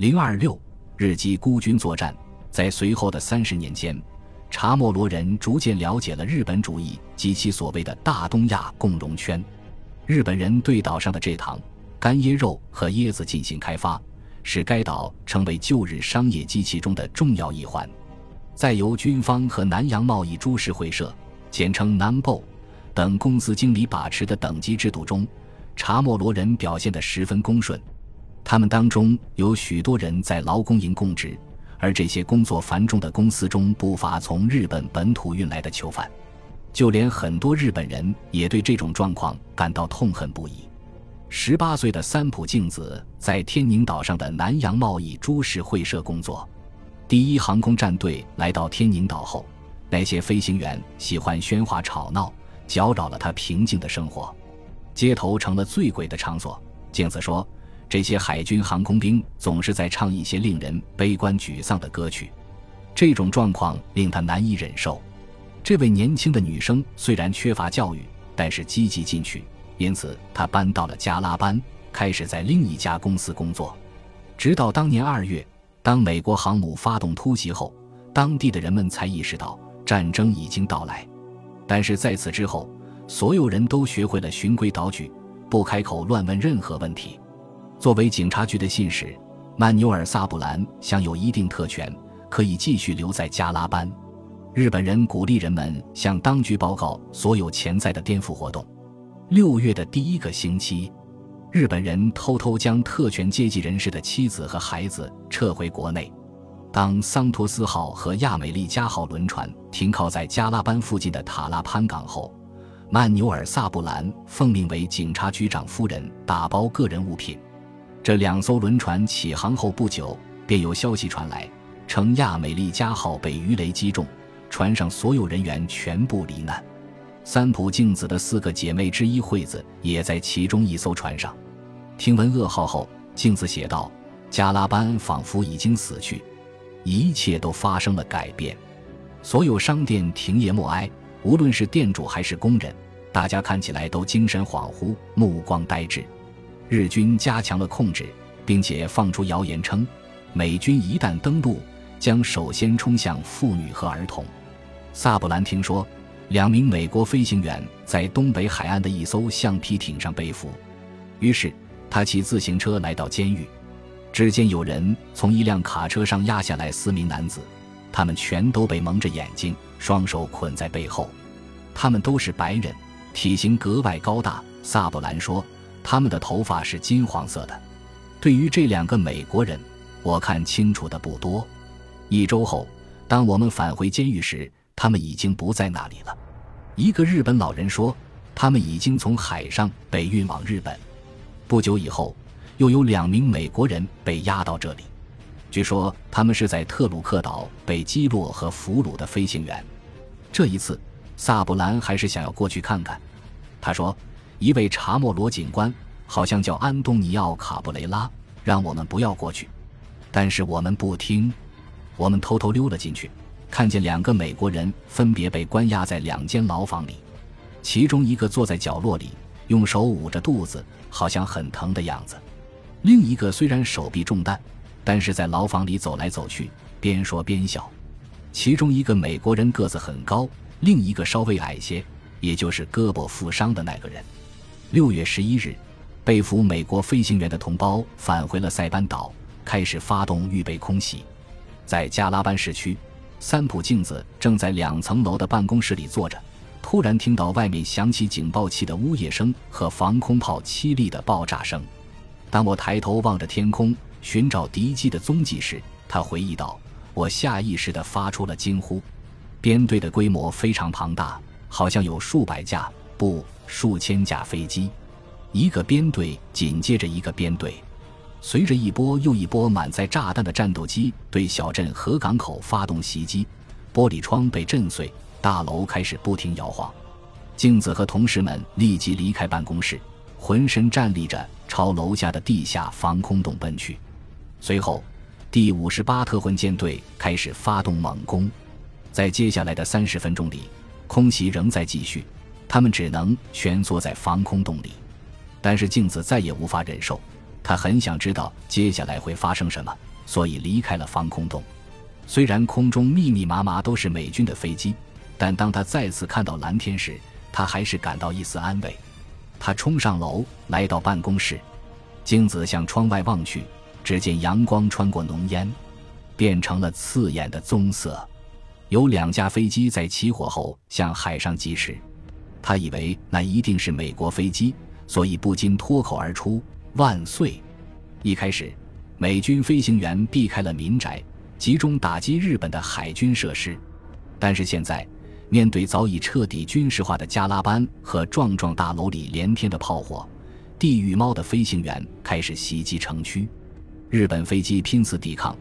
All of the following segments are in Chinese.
零二六日机孤军作战，在随后的三十年间，查莫罗人逐渐了解了日本主义及其所谓的大东亚共荣圈。日本人对岛上的蔗糖、干椰肉和椰子进行开发，使该岛成为旧日商业机器中的重要一环。在由军方和南洋贸易株式会社（简称南 o 等公司经理把持的等级制度中，查莫罗人表现得十分恭顺。他们当中有许多人在劳工营供职，而这些工作繁重的公司中不乏从日本本土运来的囚犯。就连很多日本人也对这种状况感到痛恨不已。十八岁的三浦静子在天宁岛上的南洋贸易株式会社工作。第一航空战队来到天宁岛后，那些飞行员喜欢喧哗吵闹，搅扰了他平静的生活。街头成了醉鬼的场所。镜子说，这些海军航空兵总是在唱一些令人悲观沮丧的歌曲，这种状况令他难以忍受。这位年轻的女生虽然缺乏教育，但是积极进取，因此她搬到了加拉班，开始在另一家公司工作，直到当年二月。当美国航母发动突袭后，当地的人们才意识到战争已经到来。但是在此之后，所有人都学会了循规蹈矩，不开口乱问任何问题。作为警察局的信使，曼纽尔·萨布兰享有一定特权，可以继续留在加拉班。日本人鼓励人们向当局报告所有潜在的颠覆活动。六月的第一个星期。日本人偷偷将特权阶级人士的妻子和孩子撤回国内。当桑托斯号和亚美利加号轮船停靠在加拉班附近的塔拉潘港后，曼纽尔·萨布兰奉命为警察局长夫人打包个人物品。这两艘轮船起航后不久，便有消息传来，称亚美利加号被鱼雷击中，船上所有人员全部罹难。三浦静子的四个姐妹之一惠子也在其中一艘船上。听闻噩耗后，静子写道：“加拉班仿佛已经死去，一切都发生了改变。所有商店停业默哀，无论是店主还是工人，大家看起来都精神恍惚，目光呆滞。日军加强了控制，并且放出谣言称，美军一旦登陆，将首先冲向妇女和儿童。”萨布兰听说。两名美国飞行员在东北海岸的一艘橡皮艇上被俘，于是他骑自行车来到监狱。只见有人从一辆卡车上压下来四名男子，他们全都被蒙着眼睛，双手捆在背后。他们都是白人，体型格外高大。萨布兰说，他们的头发是金黄色的。对于这两个美国人，我看清楚的不多。一周后，当我们返回监狱时。他们已经不在那里了。一个日本老人说，他们已经从海上被运往日本。不久以后，又有两名美国人被押到这里。据说他们是在特鲁克岛被击落和俘虏的飞行员。这一次，萨布兰还是想要过去看看。他说，一位查莫罗警官，好像叫安东尼奥·卡布雷拉，让我们不要过去。但是我们不听，我们偷偷溜了进去。看见两个美国人分别被关押在两间牢房里，其中一个坐在角落里，用手捂着肚子，好像很疼的样子；另一个虽然手臂中弹，但是在牢房里走来走去，边说边笑。其中一个美国人个子很高，另一个稍微矮些，也就是胳膊负伤的那个人。六月十一日，被俘美国飞行员的同胞返回了塞班岛，开始发动预备空袭，在加拉班市区。三浦镜子正在两层楼的办公室里坐着，突然听到外面响起警报器的呜咽声和防空炮凄厉的爆炸声。当我抬头望着天空寻找敌机的踪迹时，他回忆道：“我下意识地发出了惊呼。编队的规模非常庞大，好像有数百架，不，数千架飞机。一个编队紧接着一个编队。”随着一波又一波满载炸弹的战斗机对小镇和港口发动袭击，玻璃窗被震碎，大楼开始不停摇晃。镜子和同事们立即离开办公室，浑身站立着朝楼下的地下防空洞奔去。随后，第五十八特混舰队开始发动猛攻。在接下来的三十分钟里，空袭仍在继续，他们只能蜷缩在防空洞里。但是镜子再也无法忍受。他很想知道接下来会发生什么，所以离开了防空洞。虽然空中密密麻麻都是美军的飞机，但当他再次看到蓝天时，他还是感到一丝安慰。他冲上楼，来到办公室，镜子向窗外望去，只见阳光穿过浓烟，变成了刺眼的棕色。有两架飞机在起火后向海上疾驰，他以为那一定是美国飞机，所以不禁脱口而出：“万岁！”一开始，美军飞行员避开了民宅。集中打击日本的海军设施，但是现在面对早已彻底军事化的加拉班和幢幢大楼里连天的炮火，地狱猫的飞行员开始袭击城区。日本飞机拼死抵抗，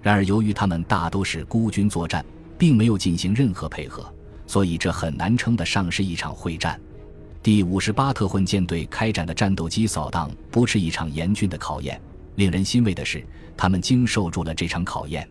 然而由于他们大都是孤军作战，并没有进行任何配合，所以这很难称得上是一场会战。第五十八特混舰队开展的战斗机扫荡不是一场严峻的考验，令人欣慰的是，他们经受住了这场考验。